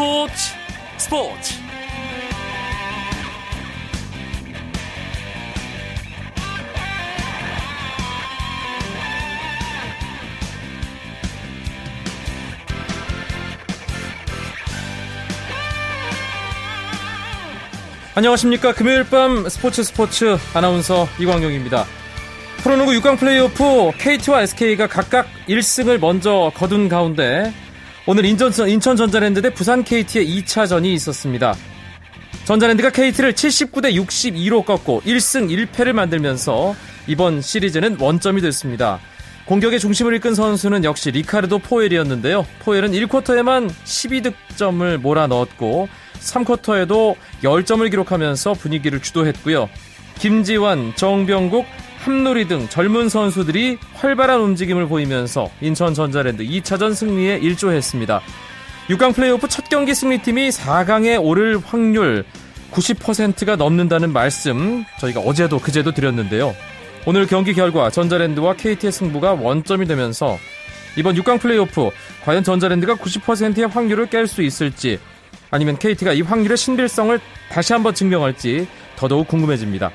스포츠 스포츠. 안녕하십니까. 금요일 밤 스포츠 스포츠 아나운서 이광용입니다. 프로농구 6강 플레이오프 KT와 SK가 각각 1승을 먼저 거둔 가운데 오늘 인천, 인천 전자랜드 대 부산 KT의 2차전이 있었습니다. 전자랜드가 KT를 79대 62로 꺾고 1승 1패를 만들면서 이번 시리즈는 원점이 됐습니다. 공격의 중심을 이끈 선수는 역시 리카르도 포엘이었는데요. 포엘은 1쿼터에만 12득점을 몰아넣었고 3쿼터에도 10점을 기록하면서 분위기를 주도했고요. 김지환, 정병국, 함놀이 등 젊은 선수들이 활발한 움직임을 보이면서 인천 전자랜드 2차전 승리에 일조했습니다. 6강 플레이오프 첫 경기 승리팀이 4강에 오를 확률 90%가 넘는다는 말씀 저희가 어제도 그제도 드렸는데요. 오늘 경기 결과 전자랜드와 KT의 승부가 원점이 되면서 이번 6강 플레이오프 과연 전자랜드가 90%의 확률을 깰 수 있을지 아니면 KT가 이 확률의 신빙성을 다시 한번 증명할지 더더욱 궁금해집니다.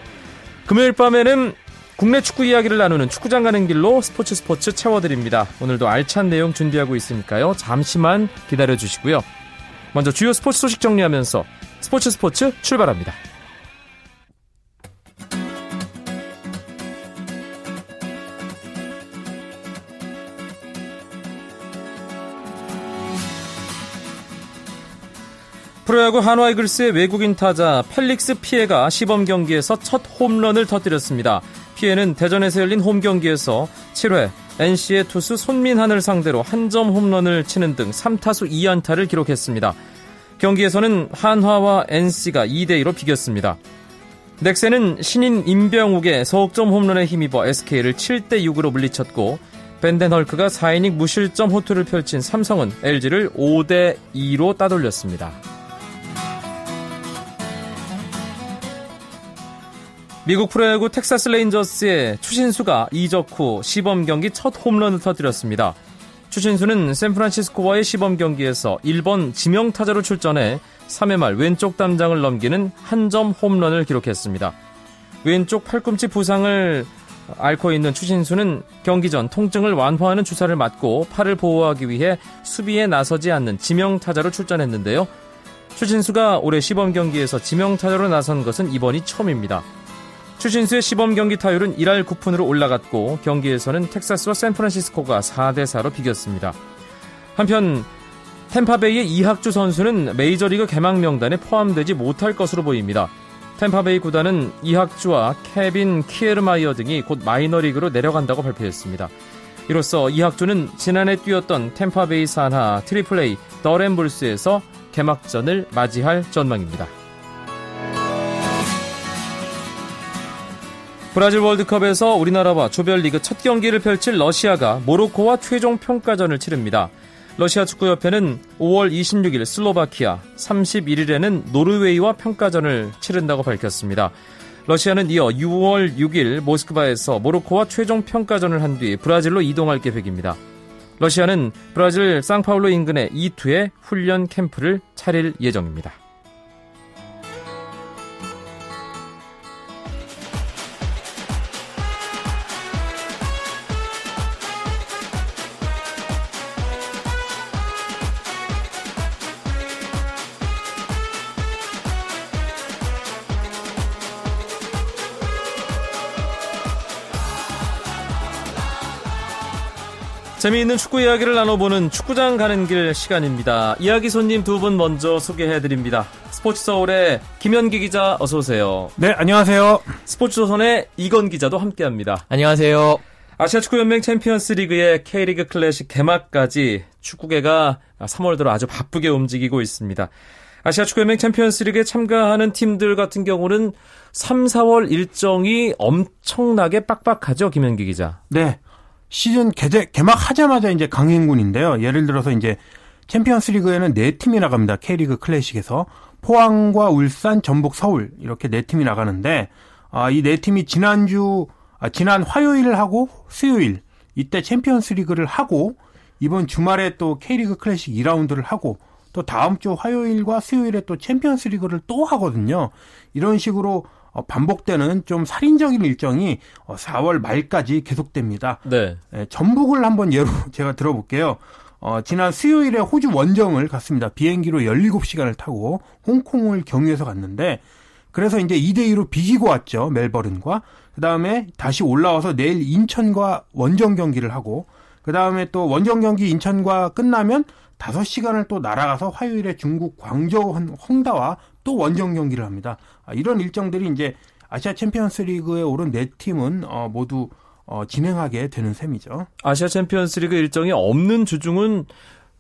금요일 밤에는 국내 축구 이야기를 나누는 축구장 가는 길로 스포츠 스포츠 채워드립니다. 오늘도 알찬 내용 준비하고 있으니까요. 잠시만 기다려 주시고요. 먼저 주요 스포츠 소식 정리하면서 스포츠 스포츠 출발합니다. 프로야구 한화이글스의 외국인 타자 펠릭스 피에가 시범 경기에서 첫 홈런을 터뜨렸습니다. 피해는 대전에서 열린 홈 경기에서 7회 NC의 투수 손민한을 상대로 한 점 홈런을 치는 등 3타수 2안타를 기록했습니다. 경기에서는 한화와 NC가 2대2로 비겼습니다. 넥센은 신인 임병욱의 석 점 홈런에 힘입어 SK를 7대6으로 물리쳤고 밴덴헐크가 4이닝 무실점 호투를 펼친 삼성은 LG를 5대2로 따돌렸습니다. 미국 프로야구 텍사스 레인저스의 추신수가 이적 후 시범 경기 첫 홈런을 터뜨렸습니다. 추신수는 샌프란시스코와의 시범 경기에서 1번 지명 타자로 출전해 3회 말 왼쪽 담장을 넘기는 한 점 홈런을 기록했습니다. 왼쪽 팔꿈치 부상을 앓고 있는 추신수는 경기 전 통증을 완화하는 주사를 맞고 팔을 보호하기 위해 수비에 나서지 않는 지명 타자로 출전했는데요. 추신수가 올해 시범 경기에서 지명 타자로 나선 것은 이번이 처음입니다. 추신수의 시범 경기 타율은 1할 9푼으로 올라갔고 경기에서는 텍사스와 샌프란시스코가 4대 4로 비겼습니다. 한편 템파베이의 이학주 선수는 메이저리그 개막 명단에 포함되지 못할 것으로 보입니다. 템파베이 구단은 이학주와 케빈 키에르마이어 등이 곧 마이너리그로 내려간다고 발표했습니다. 이로써 이학주는 지난해 뛰었던 템파베이 산하 트리플 A 더럼 불스에서 개막전을 맞이할 전망입니다. 브라질 월드컵에서 우리나라와 조별리그 첫 경기를 펼칠 러시아가 모로코와 최종 평가전을 치릅니다. 러시아 축구협회는 5월 26일 슬로바키아, 31일에는 노르웨이와 평가전을 치른다고 밝혔습니다. 러시아는 이어 6월 6일 모스크바에서 모로코와 최종 평가전을 한 뒤 브라질로 이동할 계획입니다. 러시아는 브라질 상파울로 인근의 이투에 훈련 캠프를 차릴 예정입니다. 재미있는 축구 이야기를 나눠보는 축구장 가는 길 시간입니다. 이야기 손님 두 분 먼저 소개해드립니다. 스포츠 서울의 김현기 기자 어서 오세요. 네, 안녕하세요. 스포츠 조선의 이건 기자도 함께합니다. 안녕하세요. 아시아 축구연맹 챔피언스 리그의 K리그 클래식 개막까지 축구계가 3월 들어 아주 바쁘게 움직이고 있습니다. 아시아 축구연맹 챔피언스 리그에 참가하는 팀들 같은 경우는 3, 4월 일정이 엄청나게 빡빡하죠, 김현기 기자. 네. 시즌 개제, 개막하자마자 이제 강행군인데요. 예를 들어서 이제 챔피언스 리그에는 네 팀이 나갑니다. K리그 클래식에서. 포항과 울산, 전북, 서울 이렇게 네 팀이 나가는데 아, 이 네 팀이 지난주 아, 지난 화요일 하고 수요일 이때 챔피언스 리그를 하고 이번 주말에 또 K리그 클래식 2라운드를 하고 또 다음 주 화요일과 수요일에 또 챔피언스 리그를 또 하거든요. 이런 식으로 어, 반복되는 좀 살인적인 일정이 4월 어, 말까지 계속됩니다. 네. 예, 전북을 한번 예로 제가 들어볼게요. 어, 지난 수요일에 호주 원정을 갔습니다. 비행기로 17시간을 타고 홍콩을 경유해서 갔는데 그래서 이제 2대2로 비기고 왔죠. 멜버른과. 그 다음에 다시 올라와서 내일 인천과 원정 경기를 하고 그 다음에 또 원정 경기 인천과 끝나면 5시간을 또 날아가서 화요일에 중국 광저우 헝다와 또 원정 경기를 합니다. 아, 이런 일정들이 이제 아시아 챔피언스 리그에 오른 네 팀은 어, 모두 어, 진행하게 되는 셈이죠. 아시아 챔피언스 리그 일정이 없는 주중은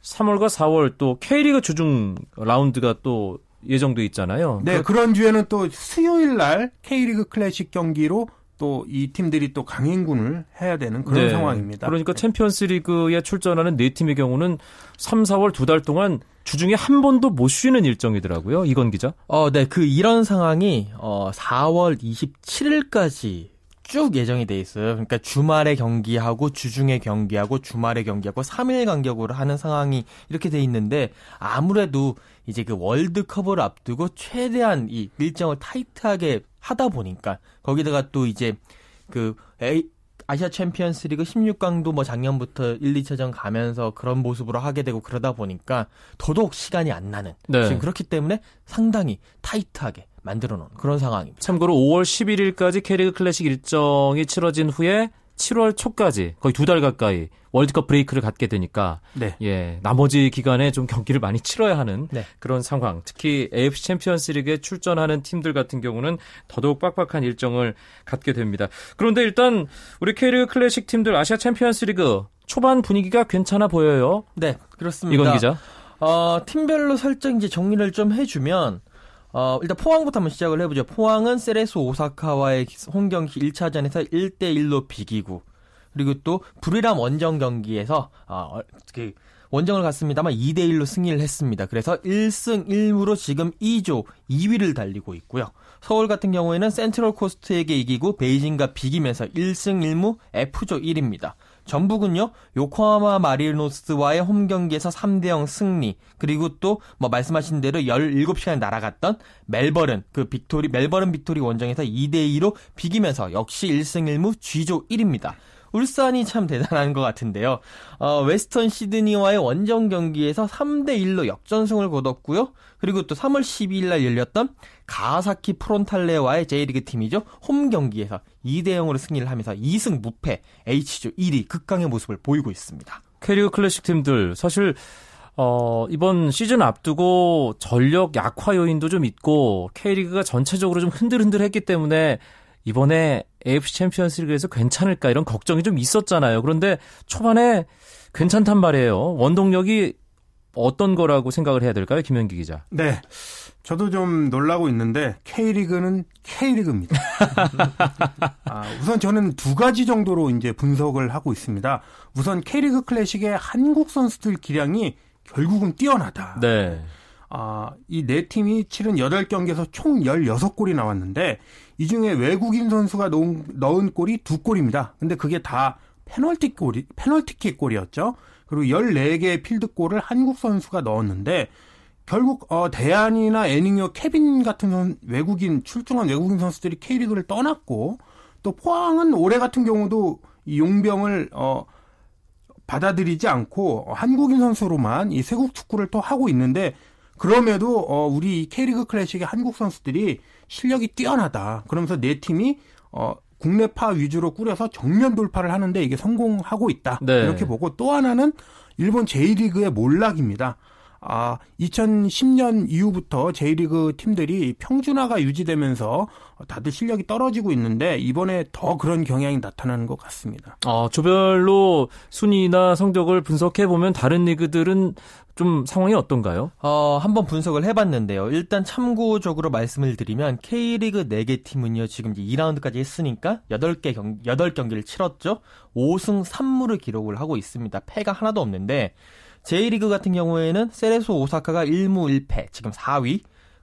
3월과 4월 또 K리그 주중 라운드가 또 예정돼 있잖아요. 네, 그... 그런 주에는 또 수요일 날 K리그 클래식 경기로 또 이 팀들이 또 강행군을 해야 되는 그런 네, 상황입니다. 그러니까 네. 챔피언스 리그에 출전하는 네 팀의 경우는 3, 4월 두 달 동안 주중에 한 번도 못 쉬는 일정이더라고요. 이건 기자. 어, 네. 그 이런 상황이 어 4월 27일까지 쭉 예정이 돼 있어요. 그러니까 주말에 경기하고 주중에 경기하고 주말에 경기하고 3일 간격으로 하는 상황이 이렇게 돼 있는데 아무래도 이제 그 월드컵을 앞두고 최대한 이 일정을 타이트하게 하다 보니까 거기다가 또 이제 그 아시아 챔피언스 리그 16강도 뭐 작년부터 1, 2차전 가면서 그런 모습으로 하게 되고 그러다 보니까 더더욱 시간이 안 나는. 네. 지금 그렇기 때문에 상당히 타이트하게 만들어 놓은 그런 상황입니다. 참고로 5월 11일까지 K리그 클래식 일정이 치러진 후에 7월 초까지 거의 두 달 가까이 월드컵 브레이크를 갖게 되니까 네. 예 나머지 기간에 좀 경기를 많이 치러야 하는 네. 그런 상황. 특히 AFC 챔피언스리그에 출전하는 팀들 같은 경우는 더더욱 빡빡한 일정을 갖게 됩니다. 그런데 일단 우리 K리그 클래식 팀들 아시아 챔피언스리그 초반 분위기가 괜찮아 보여요. 네, 그렇습니다. 이건 기자. 어, 팀별로 살짝 이제 정리를 좀 해주면 어, 일단 포항부터 한번 시작을 해보죠. 포항은 세레소 오사카와의 홈경기 1차전에서 1대1로 비기고, 그리고 또 부리람 원정 경기에서, 어, 그, 원정을 갔습니다만 2대1로 승리를 했습니다. 그래서 1승 1무로 지금 E조 2위를 달리고 있고요. 서울 같은 경우에는 센트럴 코스트에게 이기고 베이징과 비기면서 1승 1무 F조 1입니다. 전북은요, 요코하마 마리노스와의 홈 경기에서 3대 0 승리, 그리고 또, 뭐, 말씀하신 대로 17시간에 날아갔던 멜버른, 그 빅토리, 멜버른 빅토리 원정에서 2대 2로 비기면서 역시 1승 1무 G조 1입니다. 울산이 참 대단한 것 같은데요. 어, 웨스턴 시드니와의 원정 경기에서 3대 1로 역전승을 거뒀고요. 그리고 또 3월 12일 날 열렸던 가와사키 프론탈레와의 J리그 팀이죠. 홈 경기에서 2대 0으로 승리를 하면서 2승 무패 H조 1위 극강의 모습을 보이고 있습니다. K리그 클래식 팀들 사실 어, 이번 시즌 앞두고 전력 약화 요인도 좀 있고 K리그가 전체적으로 좀 흔들흔들했기 때문에 이번에 AFC 챔피언스 리그에서 괜찮을까 이런 걱정이 좀 있었잖아요. 그런데 초반에 괜찮단 말이에요. 원동력이 어떤 거라고 생각을 해야 될까요, 김현기 기자? 네. 저도 좀 놀라고 있는데 K리그는 K리그입니다. 아, 우선 저는 두 가지 정도로 이제 분석을 하고 있습니다. 우선 K리그 클래식의 한국 선수들 기량이 결국은 뛰어나다. 네. 아, 이 네 팀이 치른 8경기에서 총 16골이 나왔는데 이 중에 외국인 선수가 넣은, 넣은 골이 두 골입니다. 근데 그게 다 페널티 골이 페널티킥 골이었죠. 그리고 14개의 필드골을 한국 선수가 넣었는데 결국 어 대안이나 애닝요 케빈 같은 선, 외국인 출중한 외국인 선수들이 K리그를 떠났고 또 포항은 올해 같은 경우도 이 용병을 어 받아들이지 않고 한국인 선수로만 이 세국 축구를 또 하고 있는데 그럼에도 어 우리 K리그 클래식의 한국 선수들이 실력이 뛰어나다. 그러면서 네 팀이 어 국내파 위주로 꾸려서 정면 돌파를 하는데 이게 성공하고 있다. 네. 이렇게 보고 또 하나는 일본 J리그의 몰락입니다. 아, 2010년 이후부터 J리그 팀들이 평준화가 유지되면서 다들 실력이 떨어지고 있는데 이번에 더 그런 경향이 나타나는 것 같습니다. 아, 조별로 순위나 성적을 분석해 보면 다른 리그들은 좀 상황이 어떤가요? 어, 한번 분석을 해봤는데요. 일단 참고적으로 말씀을 드리면 K리그 4개 팀은요, 지금 이제 2라운드까지 했으니까 8개 경, 8경기를 치렀죠? 5승 3무를 기록을 하고 있습니다. 패가 하나도 없는데, J리그 같은 경우에는 세레소 오사카가 1무 1패, 지금 4위,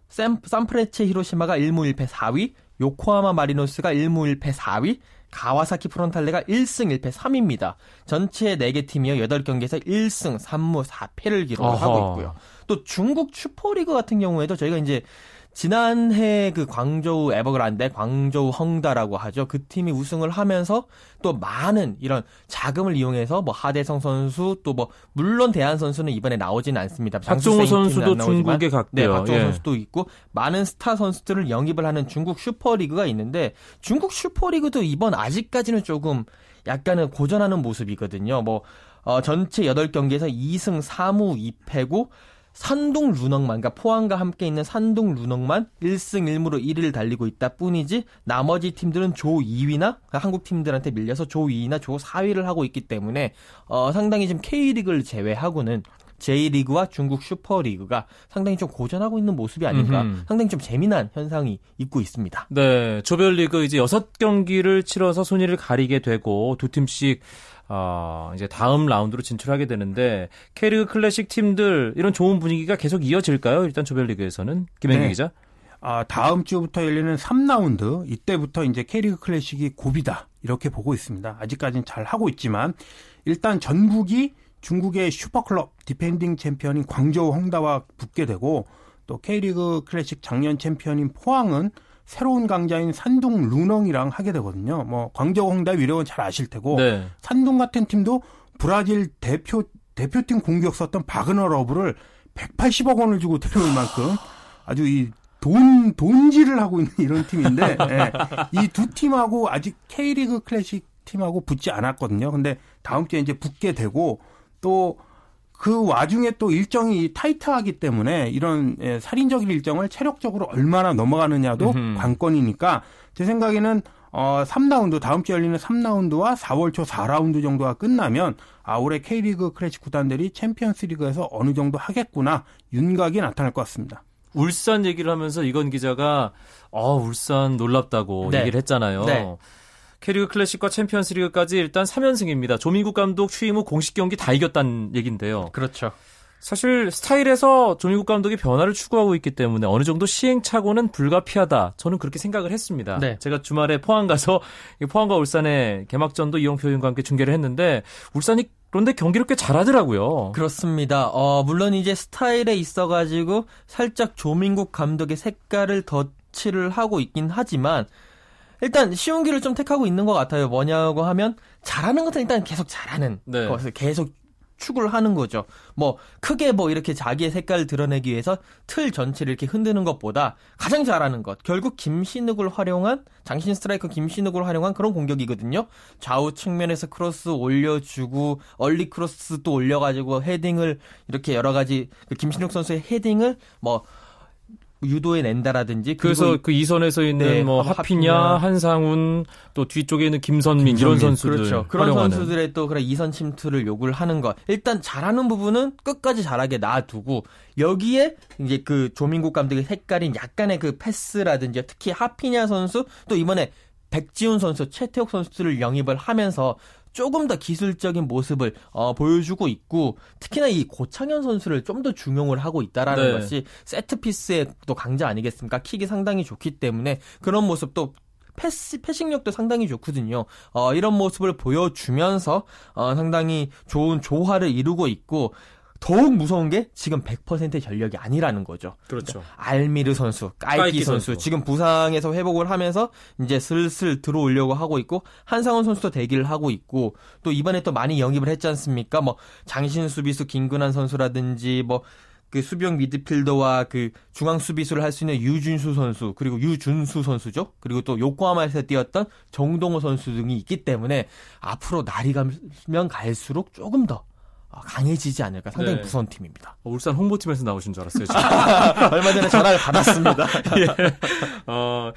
산, 산프레체 히로시마가 1무 1패 4위, 요코하마 마리노스가 1무 1패 4위, 가와사키 프론탈레가 1승 1패 3입니다. 전체 4개 팀이요. 8경기에서 1승 3무 4패를 기록하고 있고요. 또 중국 슈퍼리그 같은 경우에도 저희가 이제 지난해 그 광저우 에버그란데, 광저우 헝다라고 하죠. 그 팀이 우승을 하면서 또 많은 이런 자금을 이용해서 뭐 하대성 선수 또 뭐 물론 대한 선수는 이번에 나오지는 않습니다. 박종호 선수도 중국에 갔고요. 네, 박종호 예. 선수도 있고 많은 스타 선수들을 영입을 하는 중국 슈퍼리그가 있는데 중국 슈퍼리그도 이번 아직까지는 조금 약간은 고전하는 모습이거든요. 뭐 어, 전체 8경기에서 2승 3무 2패고 산둥 루넝만, 그러니까 포항과 함께 있는 산둥 루넝만 1승 1무로 1위를 달리고 있다 뿐이지 나머지 팀들은 조 2위나 한국 팀들한테 밀려서 조 2위나 조 4위를 하고 있기 때문에 어, 상당히 지금 K리그를 제외하고는 J리그와 중국 슈퍼리그가 상당히 좀 고전하고 있는 모습이 아닌가 음흠. 상당히 좀 재미난 현상이 있고 있습니다. 네, 조별리그 이제 여섯 경기를 치러서 순위를 가리게 되고 두 팀씩 어, 이제 다음 라운드로 진출하게 되는데 K리그 클래식 팀들 이런 좋은 분위기가 계속 이어질까요? 일단 조별리그에서는 김현기 네. 기자. 아, 다음 주부터 열리는 3라운드 이때부터 이제 K리그 클래식이 고비다 이렇게 보고 있습니다. 아직까지는 잘 하고 있지만 일단 전북이 중국의 슈퍼클럽 디펜딩 챔피언인 광저우 헝다와 붙게 되고 또 K리그 클래식 작년 챔피언인 포항은 새로운 강자인 산둥 루넝이랑 하게 되거든요. 뭐 광저우 헝다 위력은 잘 아실 테고 네. 산둥 같은 팀도 브라질 대표 대표팀 공격수였던 바그너 러브를 180억 원을 주고 데려올 만큼 아주 이 돈, 돈질을 하고 있는 이런 팀인데, 이 두 팀하고 아직 K리그 클래식 팀하고 붙지 않았거든요. 근데 다음 주에 이제 붙게 되고, 또 그 와중에 또 일정이 타이트하기 때문에 이런 예, 살인적인 일정을 체력적으로 얼마나 넘어가느냐도 음흠. 관건이니까 제 생각에는 어 3라운드 다음 주에 열리는 3라운드와 4월 초 4라운드 정도가 끝나면 아 올해 K리그 클래식 구단들이 챔피언스 리그에서 어느 정도 하겠구나 윤곽이 나타날 것 같습니다. 울산 얘기를 하면서 이건 기자가 어 울산 놀랍다고 네. 얘기를 했잖아요. 네. K리그 클래식과 챔피언스 리그까지 일단 3연승입니다. 조민국 감독 취임 후 공식 경기 다 이겼다는 얘기인데요. 그렇죠. 사실 스타일에서 조민국 감독이 변화를 추구하고 있기 때문에 어느 정도 시행착오는 불가피하다. 저는 그렇게 생각을 했습니다. 네. 제가 주말에 포항 가서 이 포항과 울산의 개막전도 이영표 위원과 함께 중계를 했는데 울산이 그런데 경기를 꽤 잘하더라고요. 그렇습니다. 어, 물론 이제 스타일에 있어가지고 살짝 조민국 감독의 색깔을 덧칠을 하고 있긴 하지만 일단 쉬운 길을 좀 택하고 있는 것 같아요. 뭐냐고 하면 잘하는 것은 일단 계속 잘하는 네. 것을 계속 추구를 하는 거죠. 뭐 크게 뭐 이렇게 자기의 색깔을 드러내기 위해서 틀 전체를 이렇게 흔드는 것보다 가장 잘하는 것 결국 김신욱을 활용한 장신 스트라이커 김신욱을 활용한 그런 공격이거든요. 좌우 측면에서 크로스 올려주고 얼리 크로스 또 올려가지고 헤딩을 이렇게 여러 가지 그 김신욱 선수의 헤딩을 뭐 유도해 낸다라든지 그래서 그 이선에서 있는 네, 뭐 하피냐, 하피냐, 한상훈 또 뒤쪽에 있는 김선민, 이런 선수들 그렇죠. 그런 활용하는. 선수들의 또 그런 이선 침투를 요구를 하는 것. 일단 잘하는 부분은 끝까지 잘하게 놔두고 여기에 이제 그 조민국 감독의 색깔인 약간의 그 패스라든지 특히 하피냐 선수 또 이번에 백지훈 선수, 최태욱 선수들을 영입을 하면서 조금 더 기술적인 모습을 어, 보여주고 있고 특히나 이 고창현 선수를 좀 더 중용을 하고 있다라는 네. 것이 세트 피스의 또 강자 아니겠습니까? 킥이 상당히 좋기 때문에 그런 모습도 패스, 패싱력도 상당히 좋거든요. 어, 이런 모습을 보여주면서, 어, 상당히 좋은 조화를 이루고 있고, 더욱 무서운 게 지금 100%의 전력이 아니라는 거죠. 그렇죠. 알미르 선수, 까이키, 까이키 선수, 선수. 지금 부상에서 회복을 하면서 이제 슬슬 들어오려고 하고 있고 한상원 선수도 대기를 하고 있고 또 이번에 또 많이 영입을 했지 않습니까? 뭐 장신 수비수 김근환 선수라든지 뭐그 수비형 미드필더와 그 중앙 수비수를 할 수 있는 유준수 선수 그리고 유준수 선수죠. 그리고 또 요코하마에서 뛰었던 정동호 선수 등이 있기 때문에 앞으로 날이 가면 갈수록 조금 더 어, 강해지지 않을까 상당히 네. 무서운 팀입니다. 어, 울산 홍보팀에서 나오신 줄 알았어요. 지금. 얼마 전에 전화를 받았습니다. 어,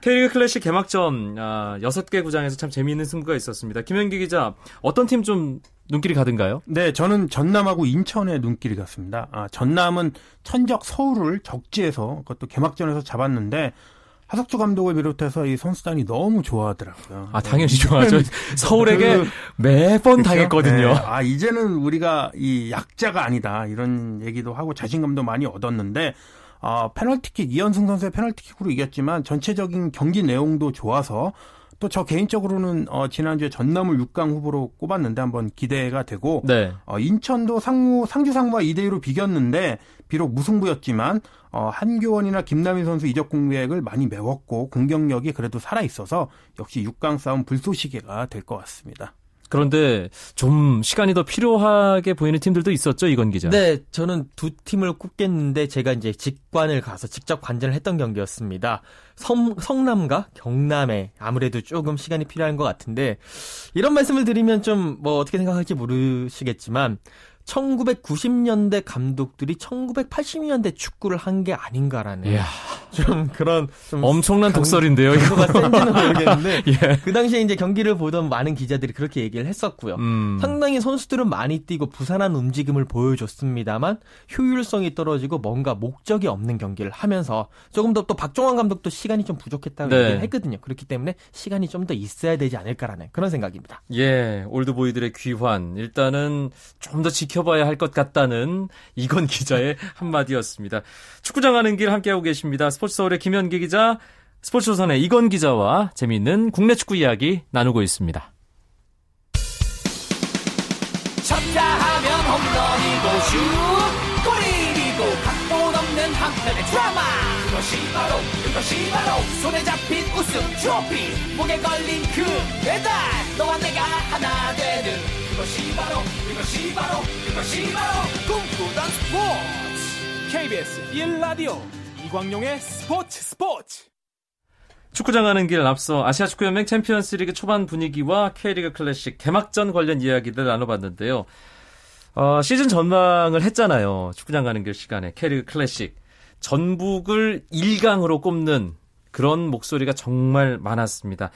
K리그 클래식 개막전 아, 6개 구장에서 참 재미있는 승부가 있었습니다. 김현기 기자, 어떤 팀 좀 눈길이 가든가요? 네, 저는 전남하고 인천의 눈길이 갔습니다. 아, 전남은 천적 서울을 적지에서 그것도 개막전에서 잡았는데 하석주 감독을 비롯해서 이 선수단이 너무 좋아하더라고요. 아, 당연히 좋아하죠. 서울에게 그- 매번 그렇죠? 당했거든요. 네, 아 이제는 우리가 이 약자가 아니다 이런 얘기도 하고 자신감도 많이 얻었는데 아 페널티킥 이현승 선수의 페널티킥으로 이겼지만 전체적인 경기 내용도 좋아서 또 저 개인적으로는 어, 지난주에 전남을 6강 후보로 꼽았는데 한번 기대가 되고 네. 어, 인천도 상무 상주 상무와 2대 2로 비겼는데 비록 무승부였지만 어, 한교원이나 김남희 선수 이적 공백을 많이 메웠고 공격력이 그래도 살아 있어서 역시 6강 싸움 불쏘시개가 될 것 같습니다. 그런데 좀 시간이 더 필요하게 보이는 팀들도 있었죠, 이건 기자. 네, 저는 두 팀을 꼽겠는데 제가 이제 직관을 가서 직접 관전을 했던 경기였습니다. 성, 성남과 경남에 아무래도 조금 시간이 필요한 것 같은데 이런 말씀을 드리면 좀 뭐 어떻게 생각할지 모르시겠지만 1990년대 감독들이 1980년대 축구를 한 게 아닌가라는 이야. 좀 그런 좀 엄청난 강- 독설인데요, 이거. 강도가 센지는 모르겠는데 예. 그 당시에 이제 경기를 보던 많은 기자들이 그렇게 얘기를 했었고요. 음. 상당히 선수들은 많이 뛰고 부산한 움직임을 보여줬습니다만 효율성이 떨어지고 뭔가 목적이 없는 경기를 하면서 조금 더 또 박종환 감독도 시간이 좀 부족했다고 네. 얘기를 했거든요. 그렇기 때문에 시간이 좀 더 있어야 되지 않을까라는 그런 생각입니다. 예, 올드보이들의 귀환. 일단은 좀 더 지 켜봐야 할 것 같다는 이건 기자의 한마디였습니다. 축구장 가는 길 함께하고 계십니다. 스포츠 서울의 김현기 기자, 스포츠 조선의 이건 기자와 재미있는 국내 축구 이야기 나누고 있습니다. 쳤다 하면 홈런이고 슛 골이고 각본 없는 한편의 드라마 그것이 바로 그것이 바로 손에 잡힌 우승 트로피 목에 걸린 그 배달 너와 내가 하나 되는 그것이 바로 그것이 바로 그것이 바로 꿈꾸던 스포츠 KBS 1라디오 이광용의 스포츠 스포츠 축구장 가는 길 앞서 아시아 축구연맹 챔피언스 리그 초반 분위기와 K리그 클래식 개막전 관련 이야기들 나눠봤는데요. 어, 시즌 전망을 했잖아요. 축구장 가는 길 시간에 K리그 클래식. 전북을 1강으로 꼽는 그런 목소리가 정말 많았습니다.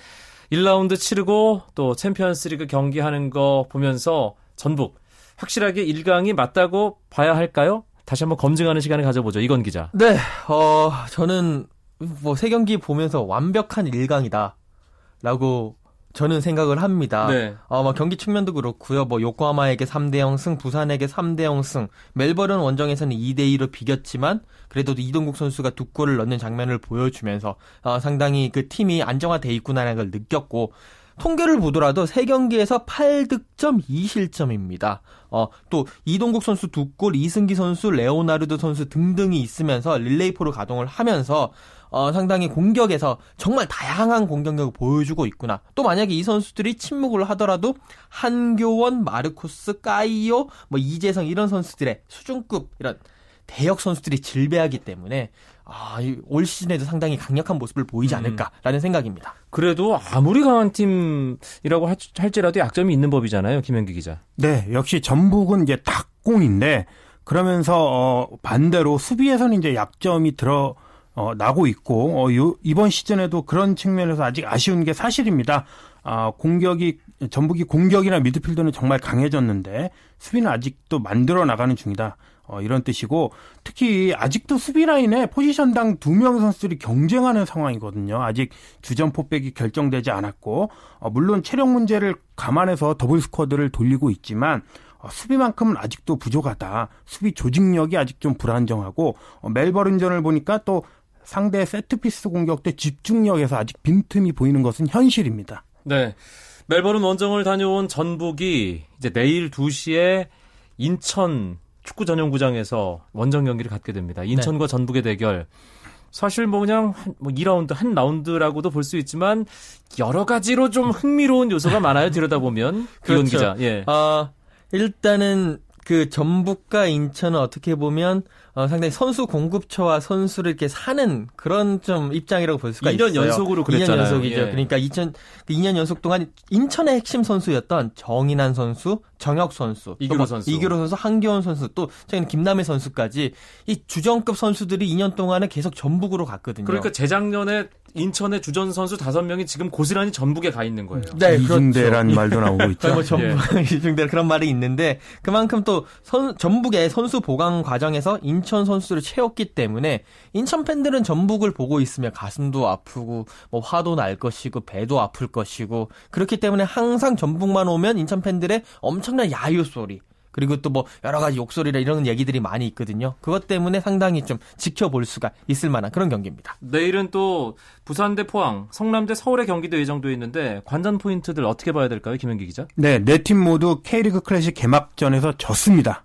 1라운드 치르고 또 챔피언스 리그 경기하는 거 보면서 전북 확실하게 1강이 맞다고 봐야 할까요? 다시 한번 검증하는 시간을 가져보죠. 이건 기자. 네, 어, 저는 뭐 세 경기 보면서 완벽한 1강이다 라고 저는 생각을 합니다. 네. 어, 뭐 경기 측면도 그렇고요. 뭐 요코하마에게 3대 0 승, 부산에게 3대 0 승, 멜버른 원정에서는 2대 2로 비겼지만 그래도 이동국 선수가 두 골을 넣는 장면을 보여주면서 어, 상당히 그 팀이 안정화돼 있구나라는 걸 느꼈고 통계를 보더라도 세 경기에서 8득점 2실점입니다. 어, 또 이동국 선수 두 골, 이승기 선수, 레오나르도 선수 등등이 있으면서 릴레이포를 가동을 하면서 어, 상당히 공격에서 정말 다양한 공격력을 보여주고 있구나. 또 만약에 이 선수들이 침묵을 하더라도 한교원, 마르코스, 까이오, 뭐 이재성 이런 선수들의 수준급 이런 대역 선수들이 질배하기 때문에 아, 이올 시즌에도 상당히 강력한 모습을 보이지 않을까라는 생각입니다. 그래도 아무리 강한 팀이라고 할- 할지라도 약점이 있는 법이잖아요, 김현기 기자. 네, 역시 전북은 이제 닭공인데 그러면서 어, 반대로 수비에서는 이제 약점이 드러 어, 나고 있고 어, 요, 이번 시즌에도 그런 측면에서 아직 아쉬운 게 사실입니다. 아, 공격이 전북이 공격이나 미드필더는 정말 강해졌는데 수비는 아직도 만들어 나가는 중이다. 어, 이런 뜻이고 특히 아직도 수비 라인에 포지션당 두 명 선수들이 경쟁하는 상황이거든요. 아직 주전 포백이 결정되지 않았고 어, 물론 체력 문제를 감안해서 double squad를 돌리고 있지만 어, 수비만큼은 아직도 부족하다. 수비 조직력이 아직 좀 불안정하고 어, 멜버른전을 보니까 또 상대 세트피스 공격 때 집중력에서 아직 빈틈이 보이는 것은 현실입니다. 네. 멜버른 원정을 다녀온 전북이 이제 내일 2시에 인천 축구 전용구장에서 원정 경기를 갖게 됩니다. 인천과 전북의 대결. 사실 뭐 그냥 한, 뭐 2라운드 한 라운드라고도 볼 수 있지만 여러 가지로 좀 흥미로운 요소가 많아요. 들여다보면 그렇죠. 기자. 예. 아, 일단은 그 전북과 인천은 어떻게 보면 어, 상당히 선수 공급처와 선수를 이렇게 사는 그런 좀 입장이라고 볼 수가 2년 있어요. 연속으로 2년 그랬잖아요. 연속이죠. 예. 그러니까 2000, 그 2년 연속 동안 인천의 핵심 선수였던 정인환 선수, 정혁 선수, 또 이규로 뭐 선수. 이규로 선수, 한기원 선수, 또 최근 김남희 선수까지 이 주전급 선수들이 2년 동안에 계속 전북으로 갔거든요. 그러니까 재작년에 인천의 주전 선수 5명이 지금 고스란히 전북에 가 있는 거예요. 네, 이중대란 말도 나오고 있죠. 뭐 전북 이중대 그런 말이 있는데 그만큼 또 선, 전북의 선수 보강 과정에서 인천 선수를 채웠기 때문에 인천 팬들은 전북을 보고 있으면 가슴도 아프고 뭐 화도 날 것이고 배도 아플 것 이고 그렇기 때문에 항상 전북만 오면 인천 팬들의 엄청난 야유 소리 그리고 또 뭐 여러 가지 욕설이라 이런 얘기들이 많이 있거든요. 그것 때문에 상당히 좀 지켜볼 수가 있을 만한 그런 경기입니다. 내일은 또 부산 대 포항, 성남 대 서울의 경기도 예정돼 있는데 관전 포인트들 어떻게 봐야 될까요, 김현기 기자? 네, 네 팀 모두 K리그 클래식 개막전에서 졌습니다.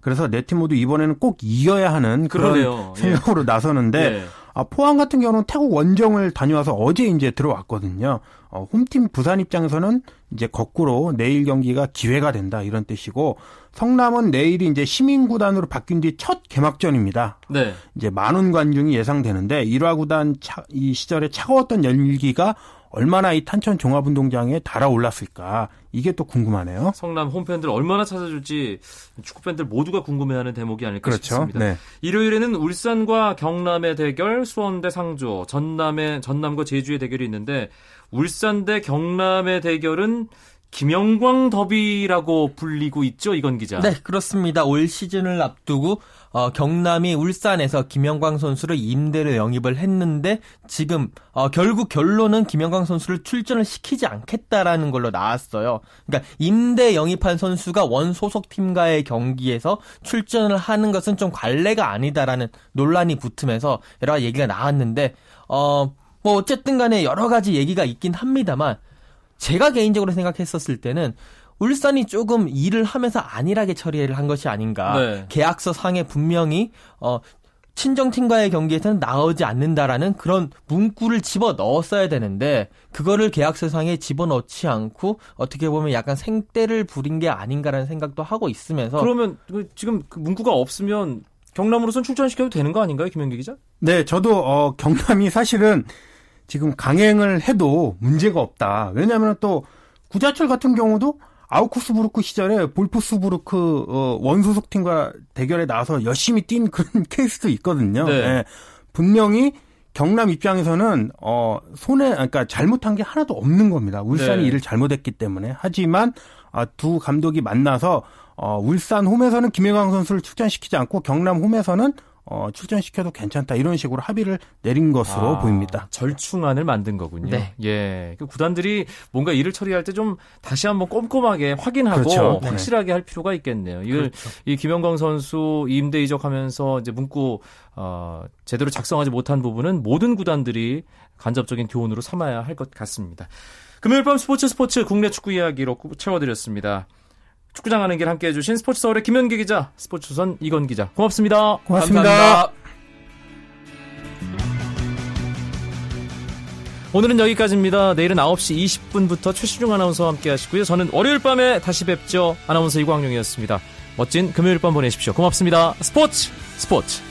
그래서 네 팀 모두 이번에는 꼭 이겨야 하는 그런 그러네요. 예. 생각으로 나서는데 네. 아, 포항 같은 경우는 태국 원정을 다녀와서 어제 이제 들어왔거든요. 어, 홈팀 부산 입장에서는 이제 거꾸로 내일 경기가 기회가 된다 이런 뜻이고 성남은 내일이 이제 시민 구단으로 바뀐 뒤 첫 개막전입니다. 네. 이제 만원 관중이 예상되는데 일화 구단 차- 이 시절에 차가웠던 열기가 얼마나 이 탄천 종합운동장에 달아올랐을까 이게 또 궁금하네요. 성남 홈팬들 얼마나 찾아줄지 축구 팬들 모두가 궁금해하는 대목이 아닐까 그렇죠. 싶습니다. 네. 일요일에는 울산과 경남의 대결, 수원 대 상주, 전남의 전남과 제주의 대결이 있는데 울산 대 경남의 대결은 김영광 더비라고 불리고 있죠, 이건 기자. 네, 그렇습니다. 올 시즌을 앞두고 어, 경남이 울산에서 김영광 선수를 임대로 영입을 했는데 지금 어, 결국 결론은 김영광 선수를 출전을 시키지 않겠다라는 걸로 나왔어요. 그러니까 임대 영입한 선수가 원 소속 팀과의 경기에서 출전을 하는 것은 좀 관례가 아니다라는 논란이 붙으면서 여러 가지 얘기가 나왔는데 어, 뭐 어쨌든 간에 여러 가지 얘기가 있긴 합니다만 제가 개인적으로 생각했었을 때는 울산이 조금 일을 하면서 안일하게 처리를 한 것이 아닌가. 네. 계약서 상에 분명히 어 친정팀과의 경기에서는 나오지 않는다라는 그런 문구를 집어 넣었어야 되는데 그거를 계약서상에 집어 넣지 않고 어떻게 보면 약간 생떼를 부린 게 아닌가라는 생각도 하고 있으면서 그러면 그 지금 그 문구가 없으면 경남으로선 출전시켜도 되는 거 아닌가요, 김현기 기자? 네, 저도 어, 경남이 사실은 지금 강행을 해도 문제가 없다. 왜냐하면 또 구자철 같은 경우도 아우쿠스부르크 시절에 볼프스부르크 어, 원소속 팀과 대결에 나와서 열심히 뛴 그런 케이스도 있거든요. 네. 예. 분명히 경남 입장에서는 어 손에 그러니까 잘못한 게 하나도 없는 겁니다. 울산이 네. 일을 잘못했기 때문에 하지만 아, 두 감독이 만나서 어, 울산 홈에서는 김혜광 선수를 출전시키지 않고 경남 홈에서는 어, 출전시켜도 괜찮다 이런 식으로 합의를 내린 것으로 아, 보입니다. 절충안을 만든 거군요. 네. 예. 그 구단들이 뭔가 일을 처리할 때 좀 다시 한번 꼼꼼하게 확인하고 그렇죠. 네. 확실하게 할 필요가 있겠네요. 이걸 이 김영광 선수 임대 이적하면서 이제 문구 어, 제대로 작성하지 못한 부분은 모든 구단들이 간접적인 교훈으로 삼아야 할 것 같습니다. 금요일 밤 스포츠 스포츠 국내 축구 이야기로 채워드렸습니다. 축구장 하는 길 함께 해 주신 스포츠 서울의 김현기 기자, 스포츠선 이건 기자, 고맙습니다. 고맙습니다. 감사합니다. 오늘은 여기까지입니다. 내일은 9시 20분부터 최시중 아나운서와 함께 하시고요. 저는 월요일 밤에 다시 뵙죠. 아나운서 이광용이었습니다. 멋진 금요일 밤 보내십시오. 고맙습니다. 스포츠 스포츠